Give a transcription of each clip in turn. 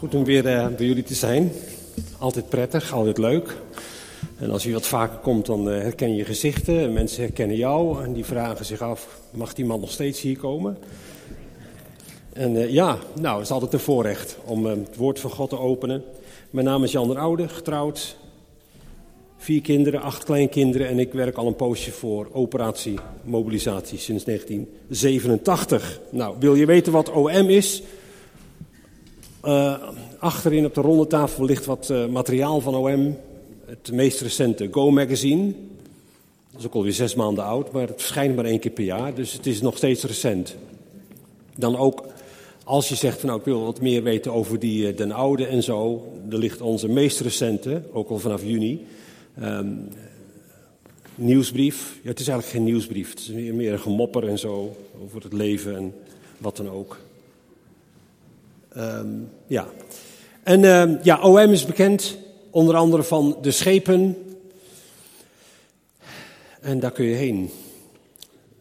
Goed om weer uh, bij jullie te zijn. Altijd prettig, altijd leuk. En als je wat vaker komt, dan uh, herken je gezichten. En mensen herkennen jou en die vragen zich af: mag die man nog steeds hier komen? En uh, ja, nou, het is altijd een voorrecht om het woord van God te openen. Mijn naam is Jan der Oude, getrouwd. Vier kinderen, acht kleinkinderen en ik werk al een poosje voor Operatie Mobilisatie sinds 1987. Nou, wil je weten wat OM is? Uh, achterin op de ronde tafel ligt wat uh, materiaal van OM. Het meest recente Go Magazine. Dat is ook alweer zes maanden oud, maar het verschijnt maar één keer per jaar. Dus het is nog steeds recent. Dan ook als je zegt van nou ik wil wat meer weten over die uh, Den Oude en zo. Er ligt onze meest recente, ook al vanaf juni. Um, nieuwsbrief. Ja, het is eigenlijk geen nieuwsbrief. Het is meer een gemopper en zo over het leven en wat dan ook. Um, ja. En uh, ja, OM is bekend onder andere van de schepen. En daar kun je heen.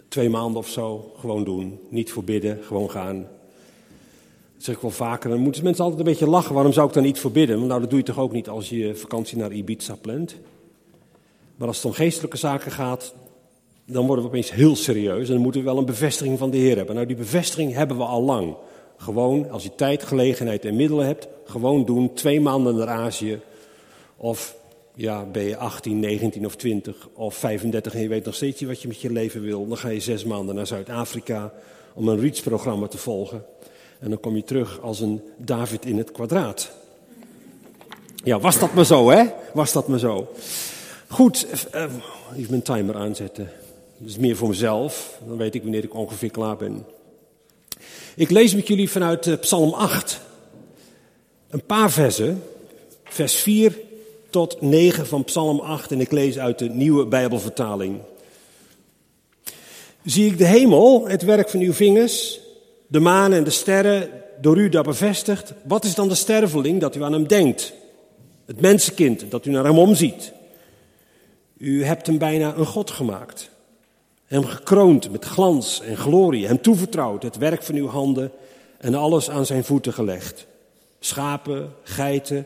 Twee maanden of zo, gewoon doen. Niet voor bidden, gewoon gaan. Dat zeg ik wel vaker. Dan moeten mensen altijd een beetje lachen. Waarom zou ik dan niet voor bidden? Want nou, dat doe je toch ook niet als je vakantie naar Ibiza plant. Maar als het om geestelijke zaken gaat, dan worden we opeens heel serieus. En dan moeten we wel een bevestiging van de Heer hebben. Nou, die bevestiging hebben we al lang. Gewoon, als je tijd, gelegenheid en middelen hebt, gewoon doen. Twee maanden naar Azië. Of ja, ben je 18, 19 of 20 of 35 en je weet nog steeds niet wat je met je leven wil. Dan ga je zes maanden naar Zuid-Afrika om een REACH-programma te volgen. En dan kom je terug als een David in het kwadraat. Ja, was dat maar zo, hè? Was dat maar zo. Goed, even mijn timer aanzetten. Dat is meer voor mezelf. Dan weet ik wanneer ik ongeveer klaar ben. Ik lees met jullie vanuit uh, Psalm 8. Een paar versen. Vers 4 tot 9 van Psalm 8. En ik lees uit de nieuwe Bijbelvertaling. Zie ik de hemel, het werk van uw vingers, de maan en de sterren, door u daar bevestigd. Wat is dan de sterveling dat u aan hem denkt? Het mensenkind dat u naar hem omziet. U hebt hem bijna een God gemaakt. Hem gekroond met glans en glorie, hem toevertrouwd het werk van uw handen en alles aan zijn voeten gelegd. Schapen, geiten,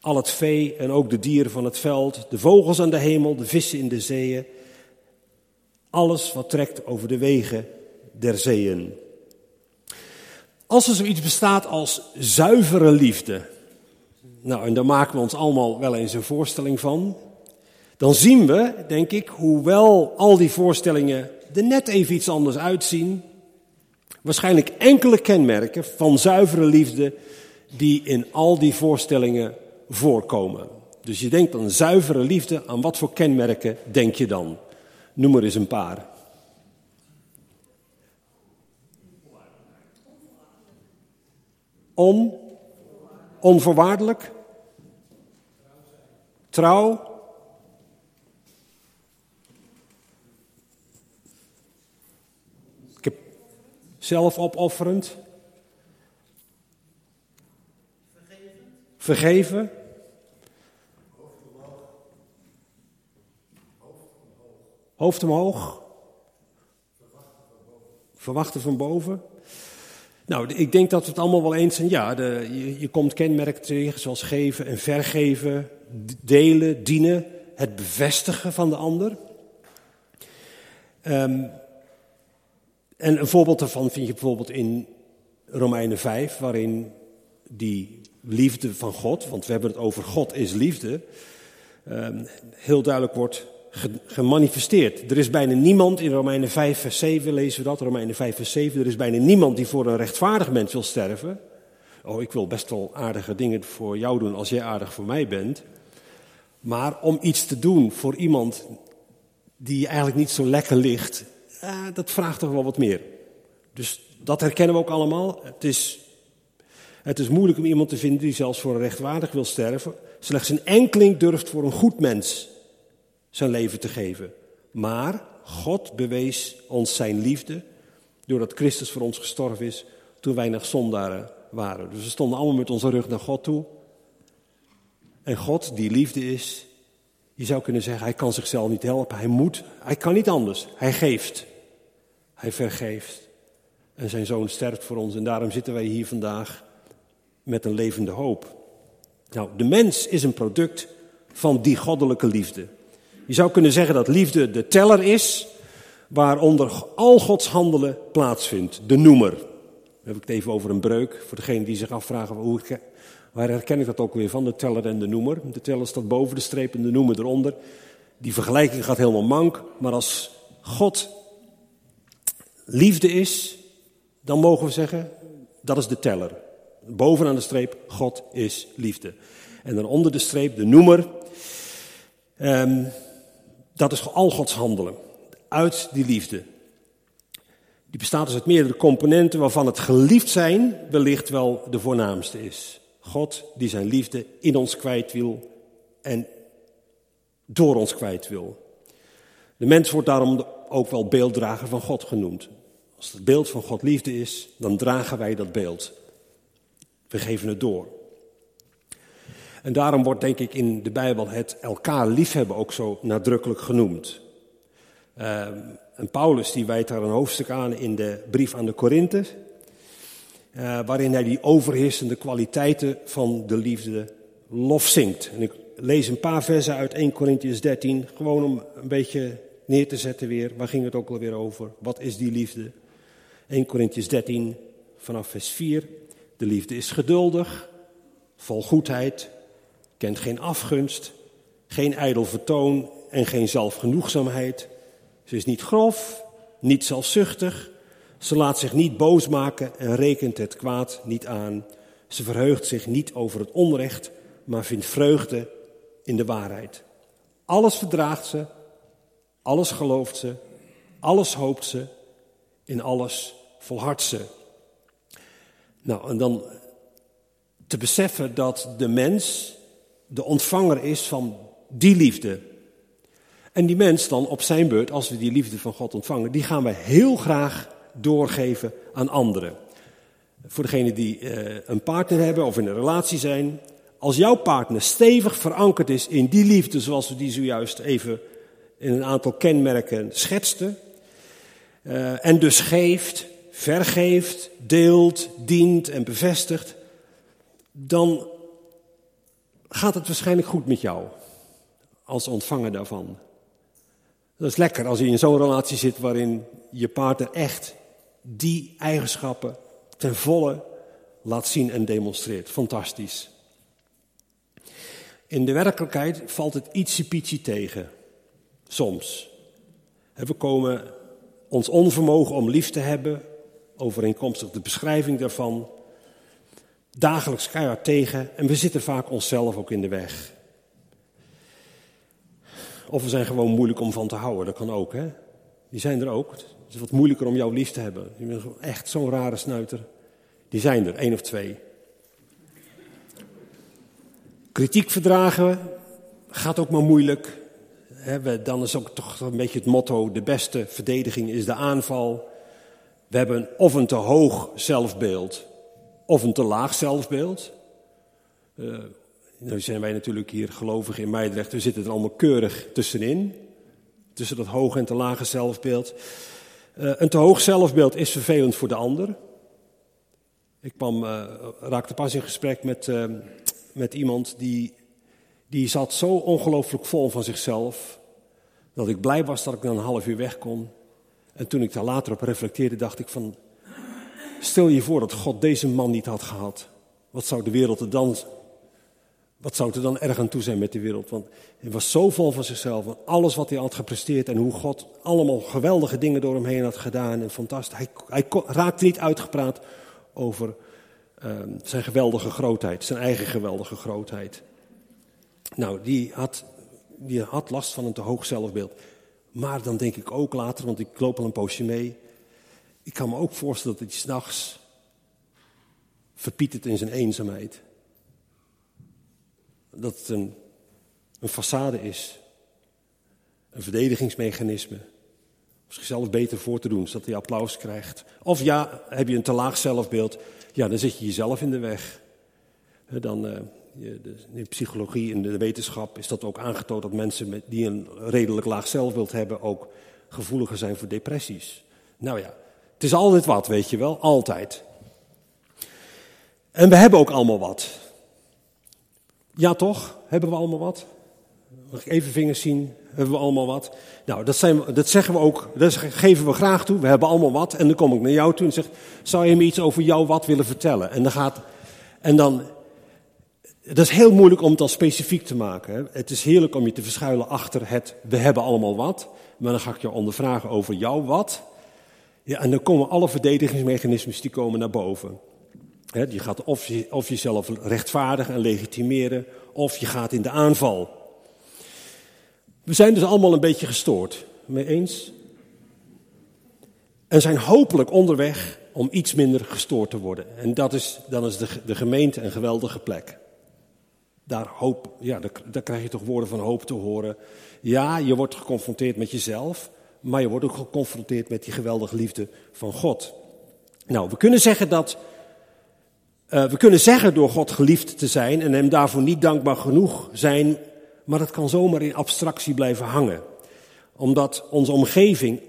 al het vee en ook de dieren van het veld, de vogels aan de hemel, de vissen in de zeeën. Alles wat trekt over de wegen der zeeën. Als er zoiets bestaat als zuivere liefde, nou en daar maken we ons allemaal wel eens een voorstelling van, dan zien we, denk ik, hoewel al die voorstellingen er net even iets anders uitzien, waarschijnlijk enkele kenmerken van zuivere liefde die in al die voorstellingen voorkomen. Dus je denkt aan zuivere liefde, aan wat voor kenmerken denk je dan? Noem er eens een paar. On, onvoorwaardelijk, trouw, Zelfopofferend. Vergeven. Vergeven. Hoofd omhoog. Verwachten van boven. Nou, ik denk dat we het allemaal wel eens zijn. Ja, de, je, je komt kenmerken tegen zoals geven en vergeven, delen, dienen, het bevestigen van de ander. Um, en een voorbeeld daarvan vind je bijvoorbeeld in Romeinen 5, waarin die liefde van God, want we hebben het over God is liefde, ehm, heel duidelijk wordt gemanifesteerd. Er is bijna niemand, in Romeinen 5 vers 7 lezen we dat, Romeinen 5 vers 7, er is bijna niemand die voor een rechtvaardig mens wil sterven. Oh, ik wil best wel aardige dingen voor jou doen als jij aardig voor mij bent. Maar om iets te doen voor iemand die eigenlijk niet zo lekker ligt, uh, dat vraagt toch wel wat meer. Dus dat herkennen we ook allemaal. Het is, het is moeilijk om iemand te vinden die zelfs voor een rechtvaardig wil sterven. Slechts een enkeling durft voor een goed mens zijn leven te geven. Maar God bewees ons zijn liefde doordat Christus voor ons gestorven is toen wij nog zondaren waren. Dus we stonden allemaal met onze rug naar God toe. En God, die liefde is, je zou kunnen zeggen, hij kan zichzelf niet helpen. Hij moet, hij kan niet anders. Hij geeft. Hij vergeeft. En zijn zoon sterft voor ons. En daarom zitten wij hier vandaag met een levende hoop. Nou, de mens is een product van die goddelijke liefde. Je zou kunnen zeggen dat liefde de teller is waaronder al Gods handelen plaatsvindt, de noemer. Dan heb ik het even over een breuk, voor degene die zich afvragen hoe ik, waar herken ik dat ook weer van, de teller en de noemer. De teller staat boven de streep en de noemer eronder. Die vergelijking gaat helemaal mank, maar als God liefde is, dan mogen we zeggen, dat is de teller. Bovenaan de streep, God is liefde. En dan onder de streep, de noemer, um, dat is al Gods handelen. Uit die liefde. Die bestaat dus uit meerdere componenten waarvan het geliefd zijn wellicht wel de voornaamste is. God die zijn liefde in ons kwijt wil en door ons kwijt wil. De mens wordt daarom ook wel beelddrager van God genoemd. Als het beeld van God liefde is, dan dragen wij dat beeld. We geven het door. En daarom wordt denk ik in de Bijbel het elkaar liefhebben ook zo nadrukkelijk genoemd. Uh, en Paulus die wijt daar een hoofdstuk aan in de brief aan de Korinthe, uh, waarin hij die overheersende kwaliteiten van de liefde lof zingt. En ik lees een paar versen uit 1 Corinthians 13, gewoon om een beetje neer te zetten weer. Waar ging het ook alweer over? Wat is die liefde? 1 Corinthians 13 vanaf vers 4. De liefde is geduldig, vol goedheid, kent geen afgunst, geen ijdel vertoon en geen zelfgenoegzaamheid. Ze is niet grof, niet zelfzuchtig. Ze laat zich niet boos maken en rekent het kwaad niet aan. Ze verheugt zich niet over het onrecht, maar vindt vreugde in de waarheid. Alles verdraagt ze, alles gelooft ze, alles hoopt ze, in alles volhardt ze. Nou, en dan te beseffen dat de mens de ontvanger is van die liefde. En die mens dan op zijn beurt, als we die liefde van God ontvangen, die gaan we heel graag doorgeven aan anderen. Voor degenen die uh, een partner hebben of in een relatie zijn. Als jouw partner stevig verankerd is in die liefde, zoals we die zojuist even in een aantal kenmerken schetsten. Uh, en dus geeft, vergeeft, deelt, dient en bevestigt. Dan gaat het waarschijnlijk goed met jou als ontvanger daarvan. Dat is lekker als je in zo'n relatie zit waarin je partner echt die eigenschappen ten volle laat zien en demonstreert. Fantastisch. In de werkelijkheid valt het ietsje tegen. Soms. We komen ons onvermogen om lief te hebben, overeenkomstig de beschrijving daarvan, dagelijks keihard tegen en we zitten vaak onszelf ook in de weg. Of we zijn gewoon moeilijk om van te houden, dat kan ook. Hè? Die zijn er ook. Is wat moeilijker om jou lief te hebben. Je bent echt zo'n rare snuiter. Die zijn er, één of twee. Kritiek verdragen gaat ook maar moeilijk. dan is ook toch een beetje het motto: de beste verdediging is de aanval. We hebben of een te hoog zelfbeeld of een te laag zelfbeeld. Uh, nu zijn wij natuurlijk hier gelovig in Meidrecht, we zitten er allemaal keurig tussenin. Tussen dat hoge en te lage zelfbeeld. Uh, een te hoog zelfbeeld is vervelend voor de ander. Ik kwam, uh, raakte pas in gesprek met, uh, met iemand die, die zat zo ongelooflijk vol van zichzelf. Dat ik blij was dat ik dan een half uur weg kon. En toen ik daar later op reflecteerde, dacht ik van, Stel je voor dat God deze man niet had gehad. Wat zou de wereld er dan, wat zou er dan erg aan toe zijn met de wereld? Want hij was zo vol van zichzelf, van alles wat hij had gepresteerd en hoe God allemaal geweldige dingen door hem heen had gedaan en fantastisch. Hij, hij raakte niet uitgepraat over uh, zijn geweldige grootheid, zijn eigen geweldige grootheid. Nou, die had, die had last van een te hoog zelfbeeld. Maar dan denk ik ook later, want ik loop al een poosje mee. Ik kan me ook voorstellen dat hij s'nachts verpietert in zijn eenzaamheid. Dat het een, een façade is. Een verdedigingsmechanisme. Om zichzelf beter voor te doen, zodat hij applaus krijgt. Of ja, heb je een te laag zelfbeeld, ja, dan zit je jezelf in de weg. Dan, uh, in psychologie en de wetenschap is dat ook aangetoond dat mensen die een redelijk laag zelfbeeld hebben ook gevoeliger zijn voor depressies. Nou ja, het is altijd wat, weet je wel, altijd. En we hebben ook allemaal wat. Ja, toch? Hebben we allemaal wat? Mag ik even vingers zien? Hebben we allemaal wat? Nou, dat, zijn, dat zeggen we ook, dat geven we graag toe. We hebben allemaal wat. En dan kom ik naar jou toe en zeg: Zou je me iets over jouw wat willen vertellen? En dan gaat. En dan. Dat is heel moeilijk om het al specifiek te maken. Hè? Het is heerlijk om je te verschuilen achter het we hebben allemaal wat. Maar dan ga ik je ondervragen over jouw wat. Ja, en dan komen alle verdedigingsmechanismes die komen naar boven. Je gaat of, of jezelf rechtvaardigen en legitimeren, of je gaat in de aanval. We zijn dus allemaal een beetje gestoord. Mee eens? En zijn hopelijk onderweg om iets minder gestoord te worden. En dat is, dan is de, de gemeente een geweldige plek. Daar, hoop, ja, daar krijg je toch woorden van hoop te horen. Ja, je wordt geconfronteerd met jezelf, maar je wordt ook geconfronteerd met die geweldige liefde van God. Nou, we kunnen zeggen dat. Uh, we kunnen zeggen door God geliefd te zijn en hem daarvoor niet dankbaar genoeg zijn, maar dat kan zomaar in abstractie blijven hangen. Omdat onze omgeving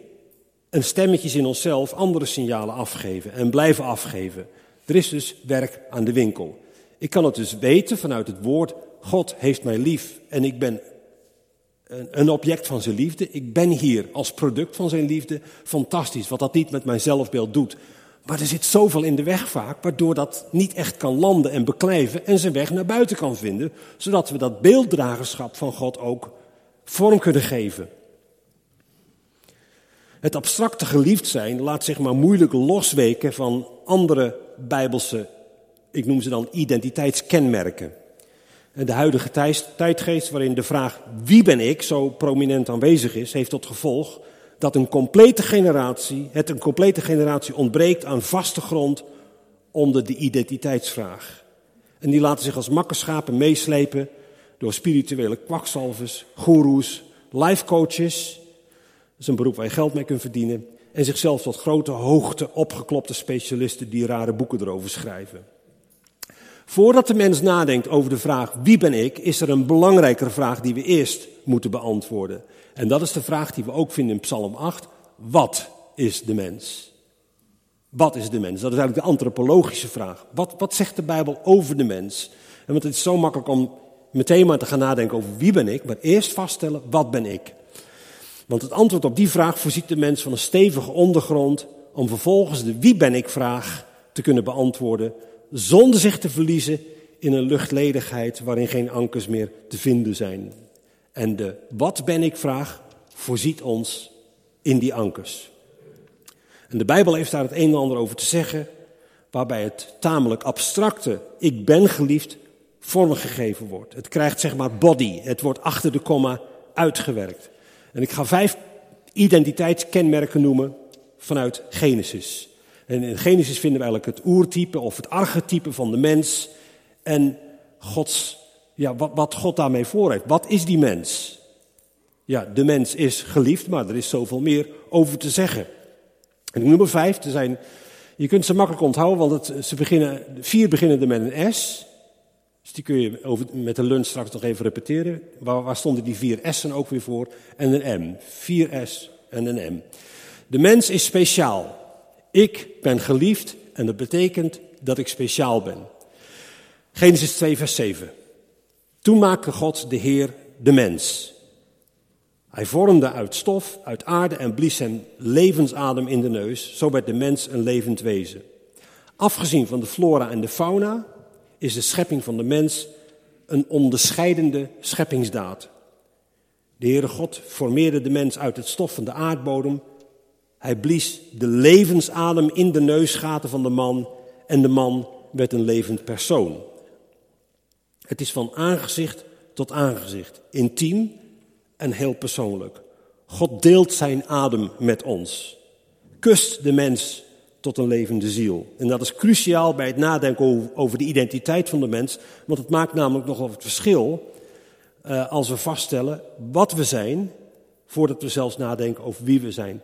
en stemmetjes in onszelf andere signalen afgeven en blijven afgeven. Er is dus werk aan de winkel. Ik kan het dus weten vanuit het woord, God heeft mij lief en ik ben een object van zijn liefde. Ik ben hier als product van zijn liefde. Fantastisch, wat dat niet met mijn zelfbeeld doet. Maar er zit zoveel in de weg vaak, waardoor dat niet echt kan landen en beklijven en zijn weg naar buiten kan vinden, zodat we dat beelddragerschap van God ook vorm kunnen geven. Het abstracte geliefd zijn laat zich maar moeilijk losweken van andere bijbelse, ik noem ze dan identiteitskenmerken. De huidige tijdgeest, waarin de vraag wie ben ik zo prominent aanwezig is, heeft tot gevolg dat een complete generatie, het een complete generatie ontbreekt aan vaste grond onder de identiteitsvraag. En die laten zich als makkerschapen meeslepen door spirituele kwakzalvers, goeroes, life coaches. Dat is een beroep waar je geld mee kunt verdienen. En zichzelf tot grote hoogte opgeklopte specialisten die rare boeken erover schrijven. Voordat de mens nadenkt over de vraag wie ben ik, is er een belangrijkere vraag die we eerst moeten beantwoorden. En dat is de vraag die we ook vinden in Psalm 8. Wat is de mens? Wat is de mens? Dat is eigenlijk de antropologische vraag. Wat, wat zegt de Bijbel over de mens? En want het is zo makkelijk om meteen maar te gaan nadenken over wie ben ik, maar eerst vaststellen wat ben ik. Want het antwoord op die vraag voorziet de mens van een stevige ondergrond om vervolgens de wie ben ik vraag te kunnen beantwoorden zonder zich te verliezen in een luchtledigheid waarin geen ankers meer te vinden zijn. En de wat ben ik vraag voorziet ons in die ankers. En de Bijbel heeft daar het een en ander over te zeggen, waarbij het tamelijk abstracte ik ben geliefd vormgegeven wordt. Het krijgt zeg maar body, het wordt achter de komma uitgewerkt. En ik ga vijf identiteitskenmerken noemen vanuit Genesis. En in Genesis vinden we eigenlijk het oertype of het archetype van de mens. En Gods, ja, wat, wat God daarmee voor heeft. Wat is die mens? Ja, de mens is geliefd, maar er is zoveel meer over te zeggen. En nummer vijf, er zijn, je kunt ze makkelijk onthouden, want het, ze beginnen, vier beginnen er met een S. Dus die kun je over, met de lunch straks nog even repeteren. Waar, waar stonden die vier S'en ook weer voor? En een M. Vier S en een M. De mens is speciaal. Ik ben geliefd en dat betekent dat ik speciaal ben. Genesis 2, vers 7. Toen maakte God de Heer de mens. Hij vormde uit stof, uit aarde en blies hem levensadem in de neus. Zo werd de mens een levend wezen. Afgezien van de flora en de fauna is de schepping van de mens een onderscheidende scheppingsdaad. De Heere God formeerde de mens uit het stof van de aardbodem hij blies de levensadem in de neusgaten van de man en de man werd een levend persoon. Het is van aangezicht tot aangezicht, intiem en heel persoonlijk. God deelt zijn adem met ons, kust de mens tot een levende ziel. En dat is cruciaal bij het nadenken over de identiteit van de mens, want het maakt namelijk nogal het verschil uh, als we vaststellen wat we zijn, voordat we zelfs nadenken over wie we zijn.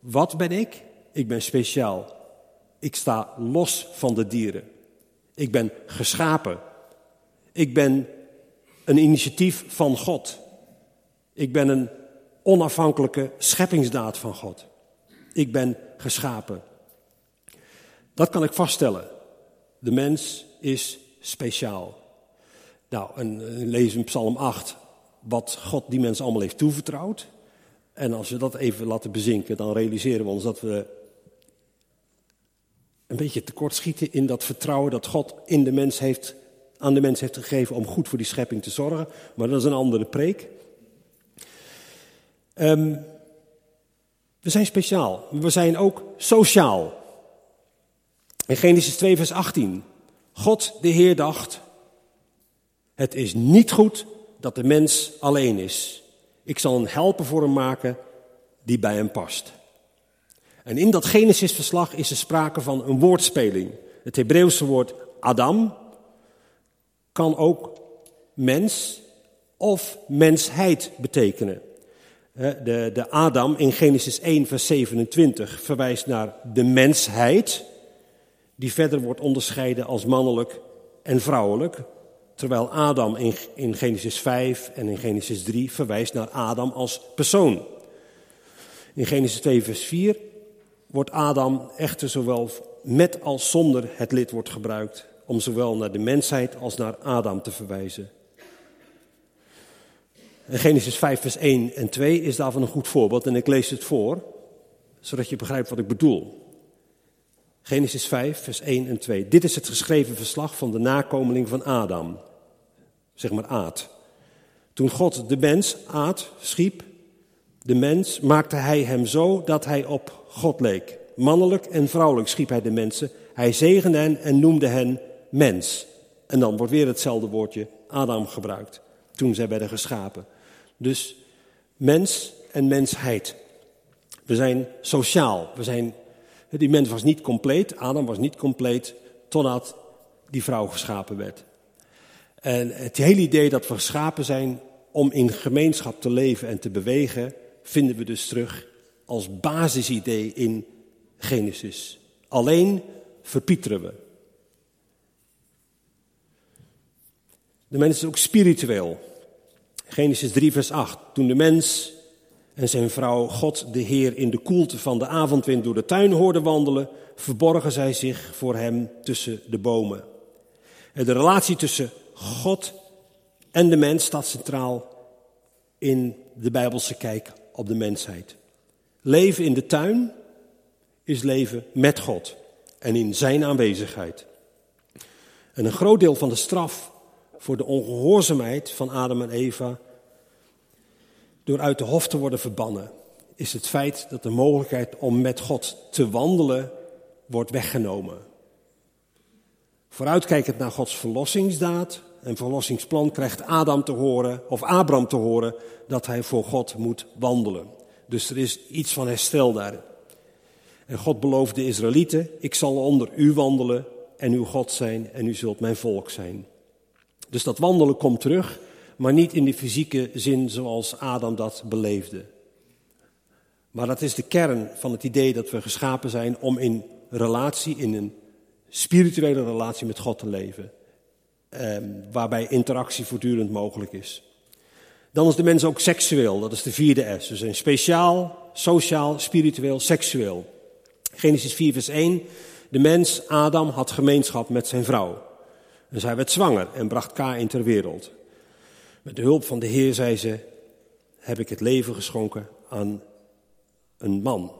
Wat ben ik? Ik ben speciaal. Ik sta los van de dieren. Ik ben geschapen. Ik ben een initiatief van God. Ik ben een onafhankelijke scheppingsdaad van God. Ik ben geschapen. Dat kan ik vaststellen. De mens is speciaal. Nou, en, en lees in Psalm 8 wat God die mens allemaal heeft toevertrouwd. En als we dat even laten bezinken, dan realiseren we ons dat we een beetje tekortschieten in dat vertrouwen dat God in de mens heeft, aan de mens heeft gegeven om goed voor die schepping te zorgen. Maar dat is een andere preek. Um, we zijn speciaal, maar we zijn ook sociaal. In Genesis 2, vers 18. God, de Heer, dacht: Het is niet goed dat de mens alleen is. Ik zal een helper voor hem maken die bij hem past. En in dat Genesis-verslag is er sprake van een woordspeling. Het Hebreeuwse woord Adam kan ook mens of mensheid betekenen. De, de Adam in Genesis 1, vers 27 verwijst naar de mensheid, die verder wordt onderscheiden als mannelijk en vrouwelijk. Terwijl Adam in, in Genesis 5 en in Genesis 3 verwijst naar Adam als persoon. In Genesis 2, vers 4 wordt Adam echter zowel met als zonder het lid gebruikt om zowel naar de mensheid als naar Adam te verwijzen. En Genesis 5, vers 1 en 2 is daarvan een goed voorbeeld en ik lees het voor, zodat je begrijpt wat ik bedoel. Genesis 5, vers 1 en 2. Dit is het geschreven verslag van de nakomeling van Adam, zeg maar Aad. Toen God de mens, Aad, schiep, de mens, maakte hij hem zo dat hij op God leek. Mannelijk en vrouwelijk schiep hij de mensen. Hij zegende hen en noemde hen mens. En dan wordt weer hetzelfde woordje Adam gebruikt, toen zij werden geschapen. Dus mens en mensheid. We zijn sociaal. We zijn, die mens was niet compleet, Adam was niet compleet, totdat die vrouw geschapen werd. En het hele idee dat we geschapen zijn om in gemeenschap te leven en te bewegen, vinden we dus terug als basisidee in Genesis. Alleen verpieteren we. De mens is ook spiritueel. Genesis 3, vers 8. Toen de mens en zijn vrouw God, de Heer, in de koelte van de avondwind door de tuin hoorden wandelen, verborgen zij zich voor hem tussen de bomen. En de relatie tussen God en de mens staat centraal in de Bijbelse kijk op de mensheid. Leven in de tuin is leven met God en in zijn aanwezigheid. En een groot deel van de straf voor de ongehoorzaamheid van Adam en Eva door uit de hof te worden verbannen, is het feit dat de mogelijkheid om met God te wandelen wordt weggenomen. Vooruitkijkend naar Gods verlossingsdaad en verlossingsplan krijgt Adam te horen, of Abraham te horen, dat hij voor God moet wandelen. Dus er is iets van herstel daar. En God beloofde de Israëlieten, ik zal onder u wandelen en uw God zijn en u zult mijn volk zijn. Dus dat wandelen komt terug, maar niet in de fysieke zin zoals Adam dat beleefde. Maar dat is de kern van het idee dat we geschapen zijn om in relatie, in een spirituele relatie met God te leven. Eh, waarbij interactie voortdurend mogelijk is. Dan is de mens ook seksueel, dat is de vierde S. We zijn speciaal, sociaal, spiritueel, seksueel. Genesis 4, vers 1. De mens, Adam, had gemeenschap met zijn vrouw. En zij werd zwanger en bracht Kain ter wereld. Met de hulp van de Heer, zei ze, heb ik het leven geschonken aan een man.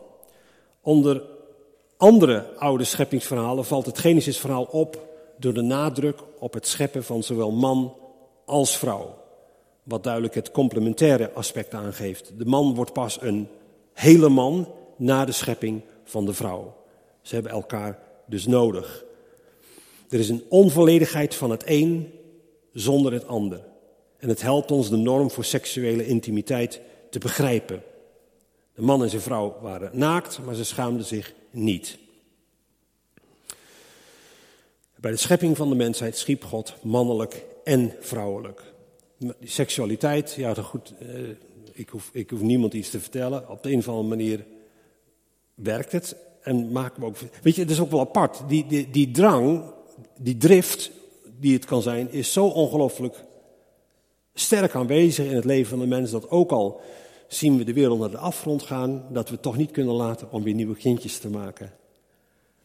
Onder andere oude scheppingsverhalen valt het Genesis-verhaal op door de nadruk op het scheppen van zowel man als vrouw. Wat duidelijk het complementaire aspect aangeeft. De man wordt pas een hele man na de schepping van de vrouw. Ze hebben elkaar dus nodig. Er is een onvolledigheid van het een zonder het ander. En het helpt ons de norm voor seksuele intimiteit te begrijpen. De man en zijn vrouw waren naakt, maar ze schaamden zich niet. Bij de schepping van de mensheid schiep God mannelijk en vrouwelijk. Seksualiteit, ja goed, eh, ik, hoef, ik hoef niemand iets te vertellen. Op de een of andere manier werkt het en maken we ook. Weet je, het is ook wel apart. Die, die, die drang, die drift die het kan zijn, is zo ongelooflijk sterk aanwezig in het leven van de mens dat ook al zien we de wereld naar de afgrond gaan, dat we toch niet kunnen laten om weer nieuwe kindjes te maken.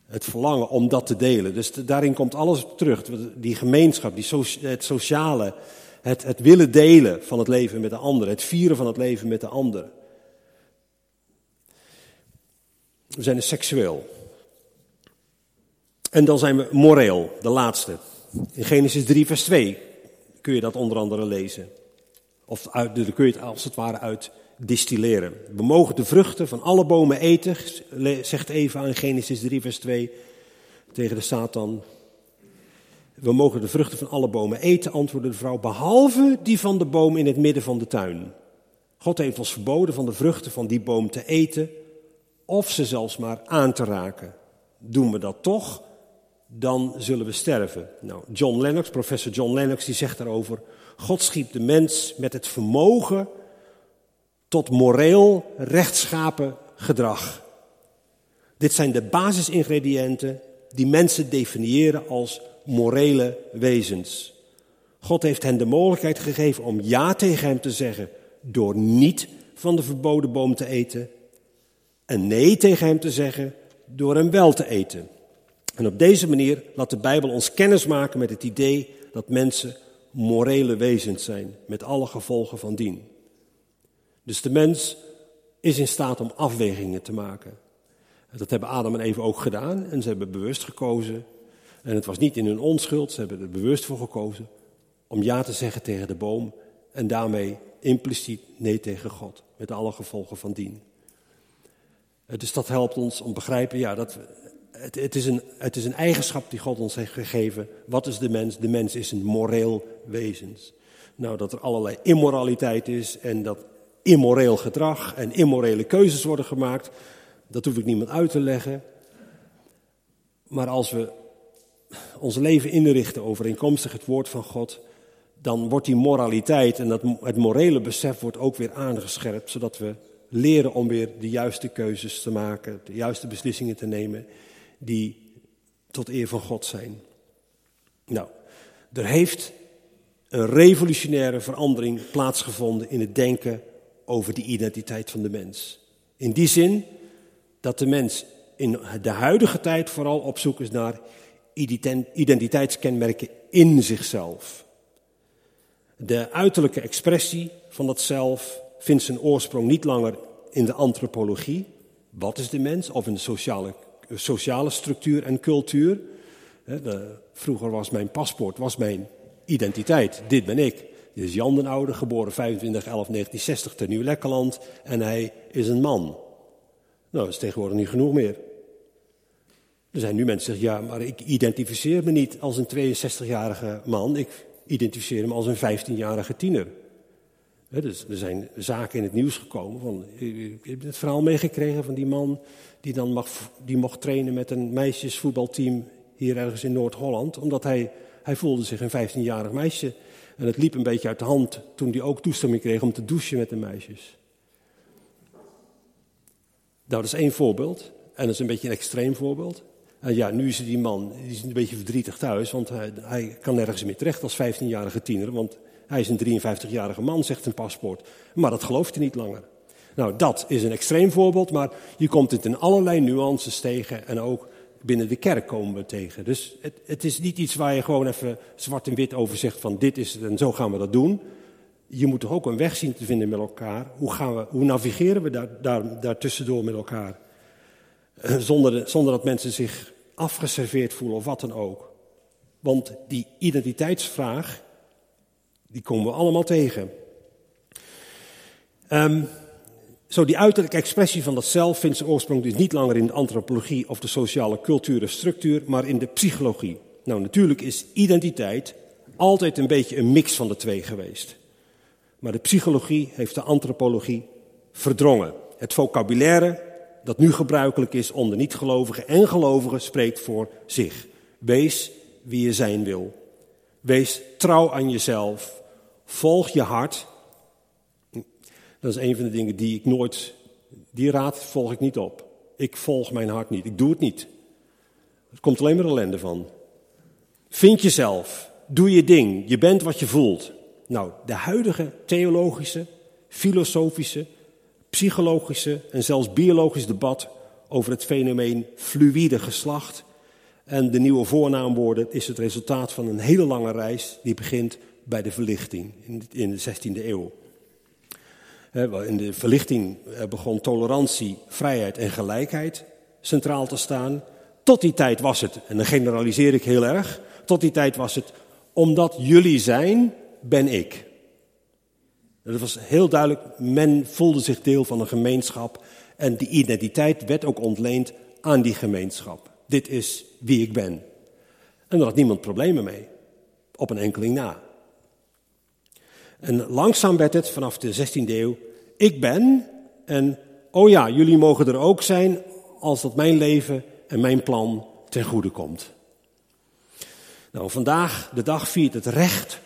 Het verlangen om dat te delen. Dus daarin komt alles terug. Die gemeenschap, die het sociale, het, het willen delen van het leven met de ander, het vieren van het leven met de ander. We zijn dus seksueel. En dan zijn we moreel, de laatste. In Genesis 3, vers 2 kun je dat onder andere lezen. Of uit, dan kun je het als het ware uit distilleren. We mogen de vruchten van alle bomen eten, zegt Eva in Genesis 3, vers 2 tegen de Satan. We mogen de vruchten van alle bomen eten, antwoordde de vrouw, behalve die van de boom in het midden van de tuin. God heeft ons verboden van de vruchten van die boom te eten, of ze zelfs maar aan te raken. Doen we dat toch, dan zullen we sterven. Nou, John Lennox, professor John Lennox, die zegt daarover: God schiep de mens met het vermogen tot moreel rechtschapen gedrag. Dit zijn de basisingrediënten die mensen definiëren als morele wezens. God heeft hen de mogelijkheid gegeven om ja tegen hem te zeggen door niet van de verboden boom te eten en nee tegen hem te zeggen door hem wel te eten. En op deze manier laat de Bijbel ons kennis maken met het idee dat mensen morele wezens zijn, met alle gevolgen van dien. Dus de mens is in staat om afwegingen te maken. Dat hebben Adam en Eva ook gedaan en ze hebben bewust gekozen. En het was niet in hun onschuld, ze hebben er bewust voor gekozen om ja te zeggen tegen de boom en daarmee impliciet nee tegen God, met alle gevolgen van dien. Dus dat helpt ons om begrijpen ja, dat het, is een, het is een eigenschap die God ons heeft gegeven. Wat is de mens? De mens is een moreel wezen. Nou, dat er allerlei immoraliteit is en dat immoreel gedrag en immorele keuzes worden gemaakt, dat hoef ik niemand uit te leggen. Maar als we ons leven inrichten overeenkomstig het woord van God, dan wordt die moraliteit en dat, het morele besef wordt ook weer aangescherpt, zodat we leren om weer de juiste keuzes te maken, de juiste beslissingen te nemen die tot eer van God zijn. Nou, er heeft een revolutionaire verandering plaatsgevonden in het denken over de identiteit van de mens. In die zin dat de mens in de huidige tijd vooral op zoek is naar identiteitskenmerken in zichzelf. De uiterlijke expressie van dat zelf vindt zijn oorsprong niet langer in de antropologie, wat is de mens, of in de sociale sociale structuur en cultuur. vroeger was mijn paspoort, was mijn identiteit. Dit ben ik. Dit is Jan den Oude, geboren 25-11-1960 te Nieuw-Lekkerland. En hij is een man. Nou, dat is tegenwoordig niet genoeg meer. Er zijn nu mensen die zeggen, ja, maar ik identificeer me niet als een 62-jarige man. Ik identificeer me als een 15-jarige tiener. Dus er zijn zaken in het nieuws gekomen. Van, ik heb het verhaal meegekregen van die man die dan mag, die mocht trainen met een meisjesvoetbalteam hier ergens in Noord-Holland. Omdat hij, hij voelde zich een 15-jarig meisje. En het liep een beetje uit de hand toen hij ook toestemming kreeg om te douchen met de meisjes. Nou, dat is één voorbeeld. En dat is een beetje een extreem voorbeeld. En ja, nu is die man is een beetje verdrietig thuis, want hij, hij kan nergens meer terecht als 15-jarige tiener. Want hij is een 53-jarige man, zegt een paspoort. Maar dat gelooft hij niet langer. Nou, dat is een extreem voorbeeld, maar je komt het in allerlei nuances tegen en ook binnen de kerk komen we tegen. Dus het, het is niet iets waar je gewoon even zwart en wit over zegt van dit is het en zo gaan we dat doen. Je moet toch ook een weg zien te vinden met elkaar. Hoe, gaan we, hoe navigeren we daar, daar, daar tussendoor met elkaar? Eh, zonder, zonder dat mensen zich afgeserveerd voelen of wat dan ook. Want die identiteitsvraag, die komen we allemaal tegen. Um, zo, die uiterlijke expressie van dat zelf vindt zijn oorsprong dus niet langer in de antropologie of de sociale cultuur structuur, maar in de psychologie. Nou, natuurlijk is identiteit altijd een beetje een mix van de twee geweest. Maar de psychologie heeft de antropologie verdrongen. Het vocabulaire dat nu gebruikelijk is onder niet-gelovigen en gelovigen spreekt voor zich. Wees wie je zijn wil. Wees trouw aan jezelf. Volg je hart dat is een van de dingen die ik nooit, die raad volg ik niet op. Ik volg mijn hart niet. Ik doe het niet. Er komt alleen maar ellende van. Vind jezelf. Doe je ding. Je bent wat je voelt. Nou, de huidige theologische, filosofische, psychologische en zelfs biologisch debat over het fenomeen fluïde geslacht. En de nieuwe voornaamwoorden is het resultaat van een hele lange reis die begint bij de verlichting in de 16e eeuw. In de verlichting eh, begon tolerantie, vrijheid en gelijkheid centraal te staan. Tot die tijd was het, en dan generaliseer ik heel erg, tot die tijd was het, omdat jullie zijn, ben ik. Dat was heel duidelijk, men voelde zich deel van een gemeenschap en die identiteit werd ook ontleend aan die gemeenschap. Dit is wie ik ben. En daar had niemand problemen mee, op een enkeling na. En langzaam werd het vanaf de 16e eeuw, ik ben en oh ja, jullie mogen er ook zijn als dat mijn leven en mijn plan ten goede komt. Nou, vandaag de dag viert het recht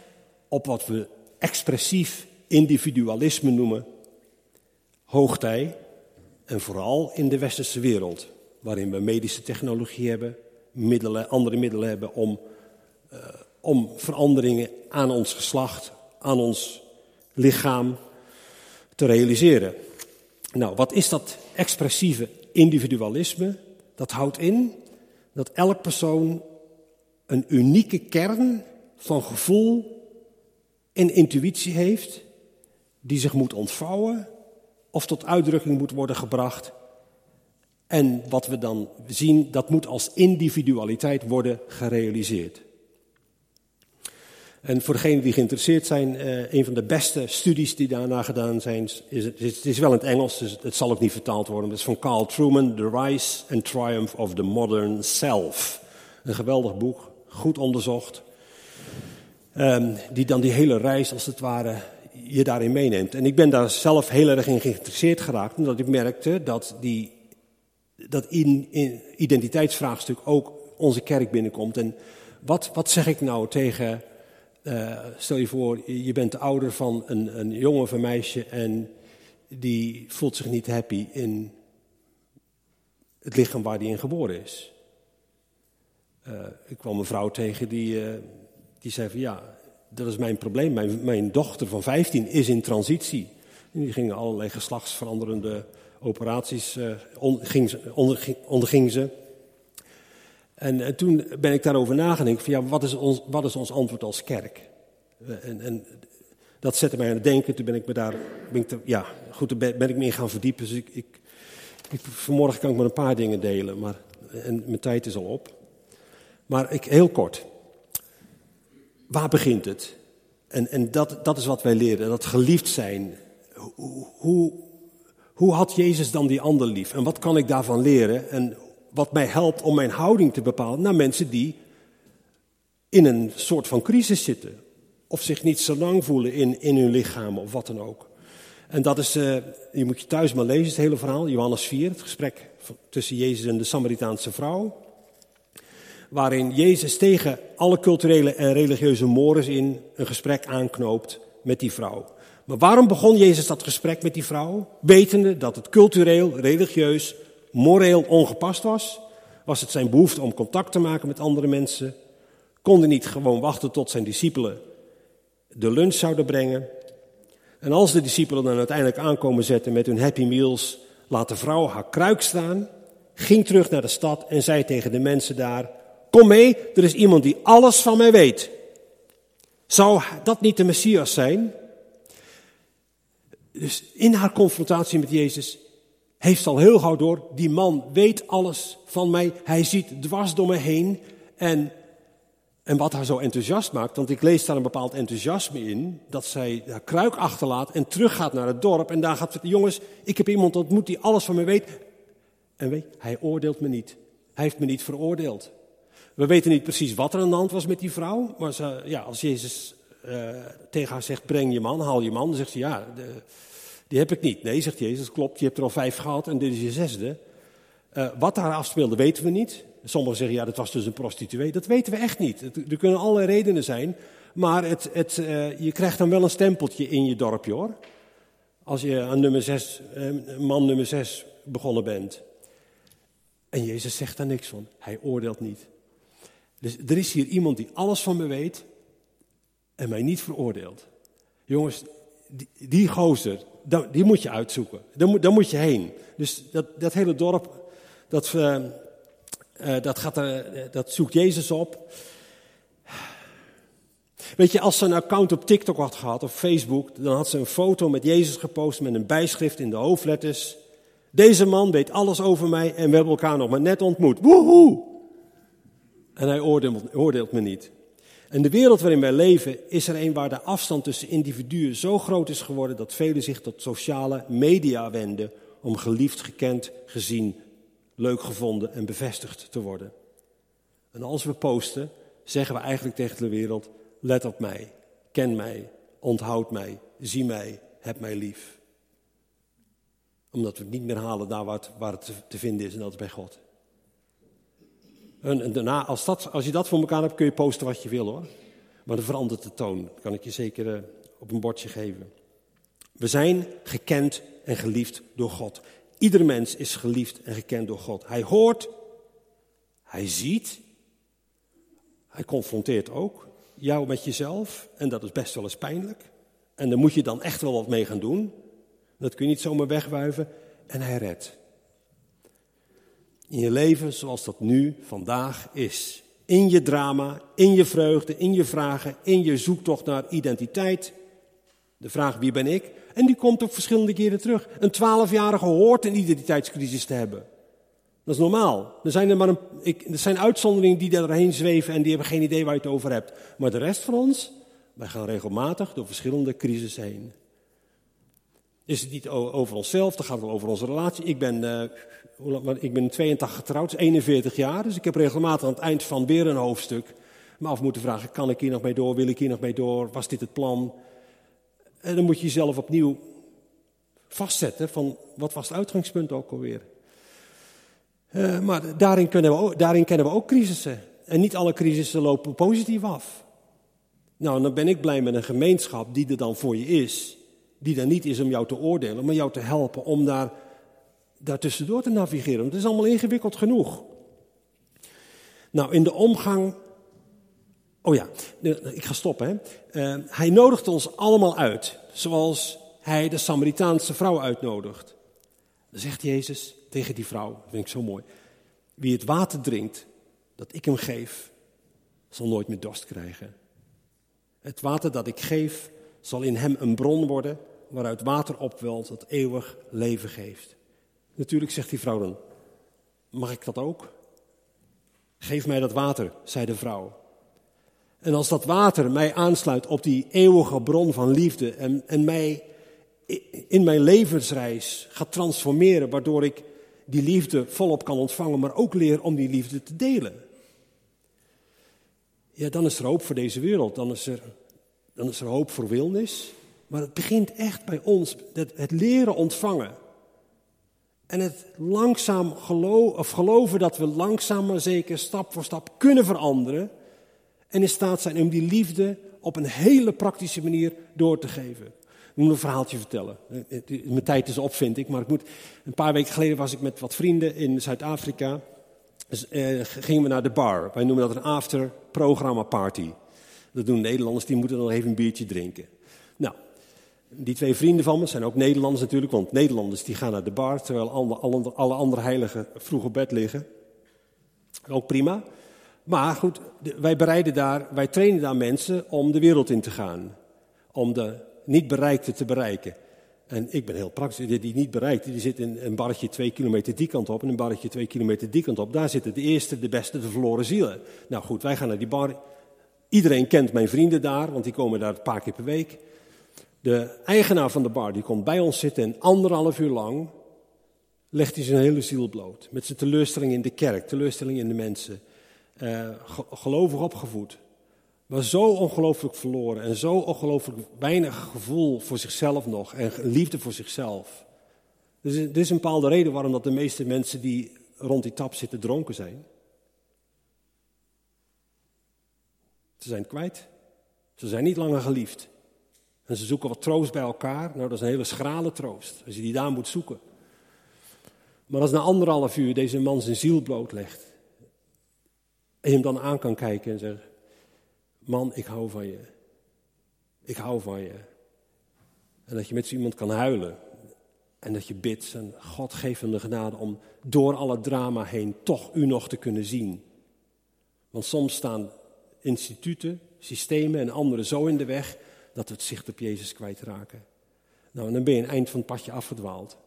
op wat we expressief individualisme noemen hoogtij. En vooral in de westerse wereld, waarin we medische technologie hebben, middelen, andere middelen hebben om, uh, om veranderingen aan ons geslacht, aan ons lichaam te realiseren. Nou, wat is dat expressieve individualisme? Dat houdt in dat elk persoon een unieke kern van gevoel en intuïtie heeft, die zich moet ontvouwen of tot uitdrukking moet worden gebracht. En wat we dan zien, dat moet als individualiteit worden gerealiseerd. En voor degenen die geïnteresseerd zijn, eh, een van de beste studies die daarna gedaan zijn, is het, het is wel in het Engels, dus het zal ook niet vertaald worden. Het is van Carl Truman, The Rise and Triumph of the Modern Self. Een geweldig boek, goed onderzocht. Um, die dan die hele reis als het ware je daarin meeneemt. En ik ben daar zelf heel erg in geïnteresseerd geraakt, omdat ik merkte dat die, dat in identiteitsvraagstuk ook onze kerk binnenkomt. En wat, wat zeg ik nou tegen, uh, stel je voor, je bent de ouder van een, een jongen of een meisje en die voelt zich niet happy in het lichaam waar die in geboren is. Uh, ik kwam een vrouw tegen die, uh, die zei van ja, dat is mijn probleem. Mijn, mijn dochter van 15 is in transitie. En die gingen allerlei geslachtsveranderende operaties, uh, ging, onderging ze. En, en, toen ben ik daarover nagedacht van ja, wat is ons, wat is ons antwoord als kerk? Uh, en, en, dat zette mij aan het denken. Toen ben ik me daar, ben ik ja, goed, ben, ben ik me in gaan verdiepen. Dus ik, ik, vanmorgen kan ik maar een paar dingen delen, maar en mijn tijd is al op. Maar ik, heel kort. Waar begint het? En, en dat, dat is wat wij leren, dat geliefd zijn. Hoe, hoe, hoe had Jezus dan die ander lief? En wat kan ik daarvan leren? En wat mij helpt om mijn houding te bepalen naar mensen die in een soort van crisis zitten. Of zich niet zo lang voelen in, in hun lichaam of wat dan ook. En dat is, uh, je moet je thuis maar lezen, het hele verhaal, Johannes 4, het gesprek tussen Jezus en de Samaritaanse vrouw waarin Jezus tegen alle culturele en religieuze mores in een gesprek aanknoopt met die vrouw. Maar waarom begon Jezus dat gesprek met die vrouw? Wetende dat het cultureel, religieus, moreel ongepast was, was het zijn behoefte om contact te maken met andere mensen, kon niet gewoon wachten tot zijn discipelen de lunch zouden brengen. En als de discipelen dan uiteindelijk aankomen zetten met hun happy meals, laat de vrouw haar kruik staan, ging terug naar de stad en zei tegen de mensen daar, Kom mee, er is iemand die alles van mij weet. Zou dat niet de Messias zijn? Dus in haar confrontatie met Jezus heeft al heel gauw door, die man weet alles van mij, hij ziet dwars door me heen. En, en wat haar zo enthousiast maakt, want ik lees daar een bepaald enthousiasme in, dat zij haar kruik achterlaat en teruggaat naar het dorp. En daar gaat, jongens, ik heb iemand ontmoet die alles van me weet. En weet, hij oordeelt me niet. Hij heeft me niet veroordeeld. We weten niet precies wat er aan de hand was met die vrouw. Maar ja, als Jezus uh, tegen haar zegt, breng je man, haal je man. Dan zegt ze, ja, de, die heb ik niet. Nee, zegt Jezus, klopt, je hebt er al vijf gehad en dit is je zesde. Uh, wat daar afspeelde weten we niet. Sommigen zeggen, ja, dat was dus een prostituee. Dat weten we echt niet. er kunnen allerlei redenen zijn. Maar het, het, uh, je krijgt dan wel een stempeltje in je dorpje hoor. Als je aan nummer zes, man nummer zes begonnen bent. En Jezus zegt daar niks van. Hij oordeelt niet. Dus er is hier iemand die alles van me weet en mij niet veroordeelt. Jongens, die, die gozer, die moet je uitzoeken. Daar moet, daar moet je heen. Dus dat, dat hele dorp dat, uh, uh, dat, gaat er, dat zoekt Jezus op. Weet je, als ze een account op TikTok had gehad of Facebook, dan had ze een foto met Jezus gepost met een bijschrift in de hoofdletters. Deze man weet alles over mij en we hebben elkaar nog maar net ontmoet. Woehoe! En hij oordeelt me niet. En de wereld waarin wij leven is er een waar de afstand tussen individuen zo groot is geworden dat velen zich tot sociale media wenden om geliefd, gekend, gezien, leuk gevonden en bevestigd te worden. En als we posten, zeggen we eigenlijk tegen de wereld: let op mij, ken mij, onthoud mij, zie mij, heb mij lief. Omdat we het niet meer halen daar waar waar het te vinden is en dat is bij God. En, daarna, als, dat, als je dat voor elkaar hebt, kun je posten wat je wil hoor. Maar dan verandert de toon. Dat kan ik je zeker uh, op een bordje geven. We zijn gekend en geliefd door God. Ieder mens is geliefd en gekend door God. Hij hoort, hij ziet, hij confronteert ook jou met jezelf. En dat is best wel eens pijnlijk. En daar moet je dan echt wel wat mee gaan doen. Dat kun je niet zomaar wegwuiven. En hij redt in je leven zoals dat nu, vandaag is. In je drama, in je vreugde, in je vragen, in je zoektocht naar identiteit. De vraag wie ben ik? En die komt ook verschillende keren terug. Een twaalfjarige hoort een identiteitscrisis te hebben. Dat is normaal. Er zijn er maar een, er zijn uitzonderingen die daarheen zweven en die hebben geen idee waar je het over hebt. Maar de rest van ons, wij gaan regelmatig door verschillende crises heen. Is het niet over onszelf, dan gaat het over onze relatie. Ik ben, uh, ik ben 82 getrouwd, 41 jaar, dus ik heb regelmatig aan het eind van weer een hoofdstuk me af moeten vragen, kan ik hier nog mee door, wil ik hier nog mee door, was dit het plan? En dan moet je jezelf opnieuw vastzetten van, wat was het uitgangspunt ook alweer? Uh, maar daarin, kunnen we, daarin kennen we ook crisissen. En niet alle crisissen lopen positief af. Nou, dan ben ik blij met een gemeenschap die er dan voor je is die er niet is om jou te oordelen, maar jou te helpen om daar, daar tussendoor te navigeren. Want het is allemaal ingewikkeld genoeg. Nou, in de omgang. Oh ja, ik ga stoppen. Hè. Uh, hij nodigt ons allemaal uit, zoals hij de Samaritaanse vrouw uitnodigt. Dan zegt Jezus tegen die vrouw, dat vind ik zo mooi. Wie het water drinkt dat ik hem geef, zal nooit meer dorst krijgen. Het water dat ik geef, zal in hem een bron worden waaruit water opwelt dat eeuwig leven geeft. Natuurlijk zegt die vrouw dan, mag ik dat ook? Geef mij dat water, zei de vrouw. En als dat water mij aansluit op die eeuwige bron van liefde en, en mij in mijn levensreis gaat transformeren, waardoor ik die liefde volop kan ontvangen, maar ook leer om die liefde te delen. Ja, dan is er hoop voor deze wereld. Dan is er, dan is er hoop voor wilnis. Maar het begint echt bij ons, het, leren ontvangen. En het langzaam geloven, geloven dat we langzaam maar zeker stap voor stap kunnen veranderen. En in staat zijn om die liefde op een hele praktische manier door te geven. Ik moet een verhaaltje vertellen. Mijn tijd is op, vind ik. Maar ik moet, een paar weken geleden was ik met wat vrienden in Zuid-Afrika. Dus, eh, gingen we naar de bar. Wij noemen dat een after-programma party. Dat doen Nederlanders, die moeten dan even een biertje drinken. Nou, die twee vrienden van me zijn ook Nederlanders natuurlijk, want Nederlanders die gaan naar de bar terwijl alle, alle andere heiligen vroeg op bed liggen. Ook prima. Maar goed, wij bereiden daar, wij trainen daar mensen om de wereld in te gaan. Om de niet bereikte te bereiken. En ik ben heel praktisch. Die niet bereikt, die zit in een barretje twee kilometer die kant op en een barretje twee kilometer die kant op. Daar zitten de eerste, de beste, de verloren zielen. Nou goed, wij gaan naar die bar. Iedereen kent mijn vrienden daar, want die komen daar een paar keer per week. De eigenaar van de bar die komt bij ons zitten en anderhalf uur lang legt hij zijn hele ziel bloot. Met zijn teleurstelling in de kerk, teleurstelling in de mensen. Uh, gelovig opgevoed. Maar zo ongelooflijk verloren en zo ongelooflijk weinig gevoel voor zichzelf nog en liefde voor zichzelf. Dus dit is een bepaalde reden waarom dat de meeste mensen die rond die tap zitten dronken zijn. Ze zijn kwijt. Ze zijn niet langer geliefd. En ze zoeken wat troost bij elkaar. Nou, dat is een hele schrale troost, als je die daar moet zoeken. Maar als na anderhalf uur deze man zijn ziel blootlegt. En je hem dan aan kan kijken en zeggen: Man, ik hou van je. Ik hou van je. En dat je met zo iemand kan huilen. En dat je bidt en God geeft hem de genade om door alle drama heen toch u nog te kunnen zien. Want soms staan instituten, systemen en anderen zo in de weg dat we het zicht op Jezus kwijtraken. Nou, en dan ben je een eind van het padje afgedwaald.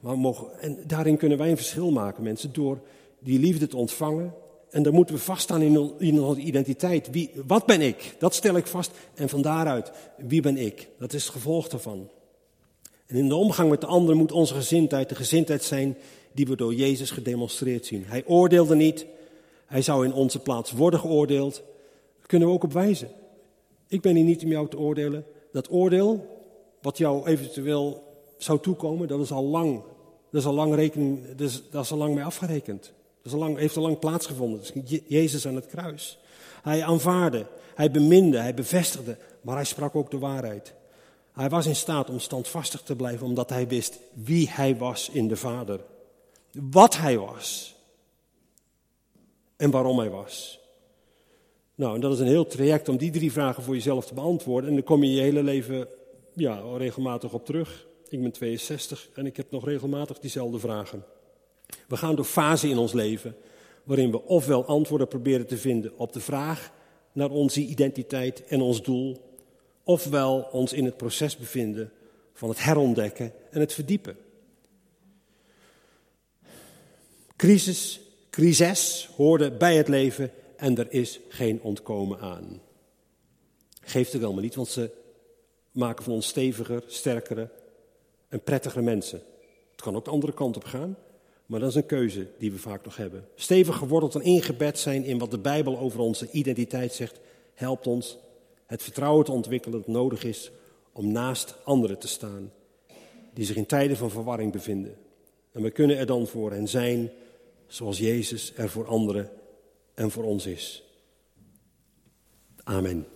Maar mogen, en daarin kunnen wij een verschil maken, mensen, door die liefde te ontvangen. En dan moeten we vaststaan in, in onze identiteit. Wie, wat ben ik? Dat stel ik vast. En van daaruit, wie ben ik? Dat is het gevolg daarvan. En in de omgang met de anderen moet onze gezindheid de gezindheid zijn die we door Jezus gedemonstreerd zien. Hij oordeelde niet, hij zou in onze plaats worden geoordeeld. Daar kunnen we ook op wijzen. Ik ben hier niet om jou te oordelen. Dat oordeel, wat jou eventueel zou toekomen, dat is al lang, dat is al lang, rekening, dat is, dat is al lang mee afgerekend. Dat is al lang, heeft al lang plaatsgevonden. Dat Jezus aan het kruis. Hij aanvaarde, hij beminde, hij bevestigde, maar hij sprak ook de waarheid. Hij was in staat om standvastig te blijven, omdat hij wist wie hij was in de Vader. Wat hij was. En waarom hij was. Nou, en dat is een heel traject om die drie vragen voor jezelf te beantwoorden. En dan kom je je hele leven ja, regelmatig op terug. Ik ben 62 en ik heb nog regelmatig diezelfde vragen. We gaan door fasen in ons leven waarin we ofwel antwoorden proberen te vinden op de vraag naar onze identiteit en ons doel, ofwel ons in het proces bevinden van het herontdekken en het verdiepen. Crisis, crisis hoorden bij het leven en er is geen ontkomen aan. Geeft het allemaal niet, want ze maken van ons steviger, sterkere en prettigere mensen. Het kan ook de andere kant op gaan, maar dat is een keuze die we vaak nog hebben. Stevig geworteld en ingebed zijn in wat de Bijbel over onze identiteit zegt, helpt ons het vertrouwen te ontwikkelen dat nodig is om naast anderen te staan die zich in tijden van verwarring bevinden. En we kunnen er dan voor hen zijn zoals Jezus er voor anderen en voor ons is. Amen.